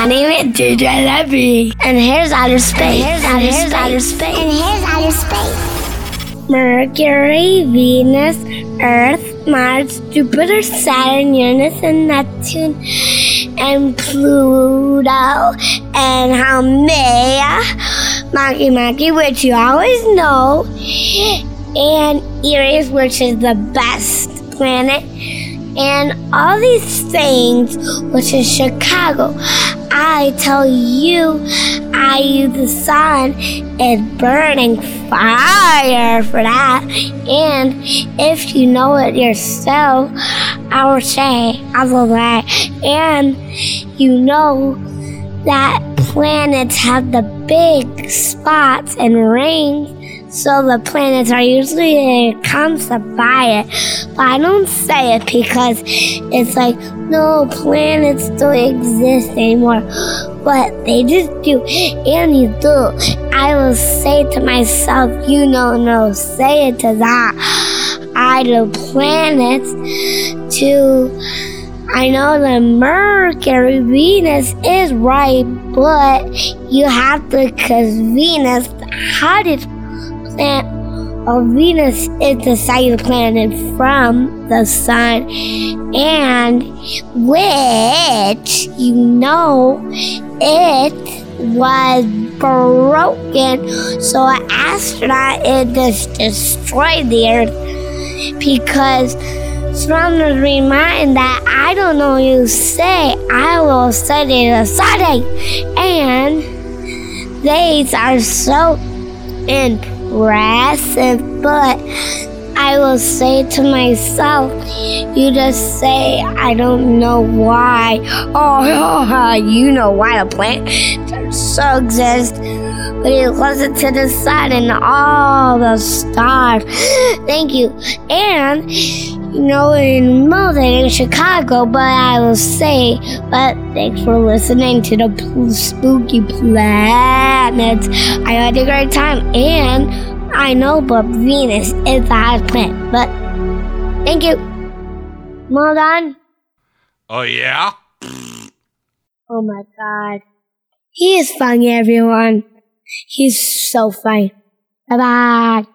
My name is DJ Levy. And here's outer space. And here's outer, here's outer space. And here's outer space. Mercury, Venus, Earth, Mars, Jupiter, Saturn, Uranus, and Neptune, and Pluto, and Haumea, Makemake, which you always know, and Eris, which is the best planet, and all these things, which is Chicago. I tell you, I use the sun is burning fire for that. And if you know it yourself, I will say, I will say, and you know that planets have the big spots and rings so the planets are usually a concept by it. But I don't say it because it's like, no, planets don't exist anymore. But they just do. And you do. I will say to myself, you know, no, say it to that. I do planets to. I know the Mercury, Venus is right, but you have to, because Venus, how did planet of Venus is the southern planet from the sun, and which you know it was broken, so an astronaut it just destroyed the Earth because astronomers remind that I don't know you say I will study the Sunday and these are so impressive but I will say to myself, you just say, I don't know why. Oh, you know why the planets so exist. But you listen to the sun and all the stars. Thank you. And, you know, in Mountain in Chicago, but I will say, but thanks for listening to the spooky planets. I had a great time. And, I know, but Venus is the hottest planet. But thank you. Well done. Oh, yeah? Oh my god. He is funny, everyone. He's so funny. Bye bye.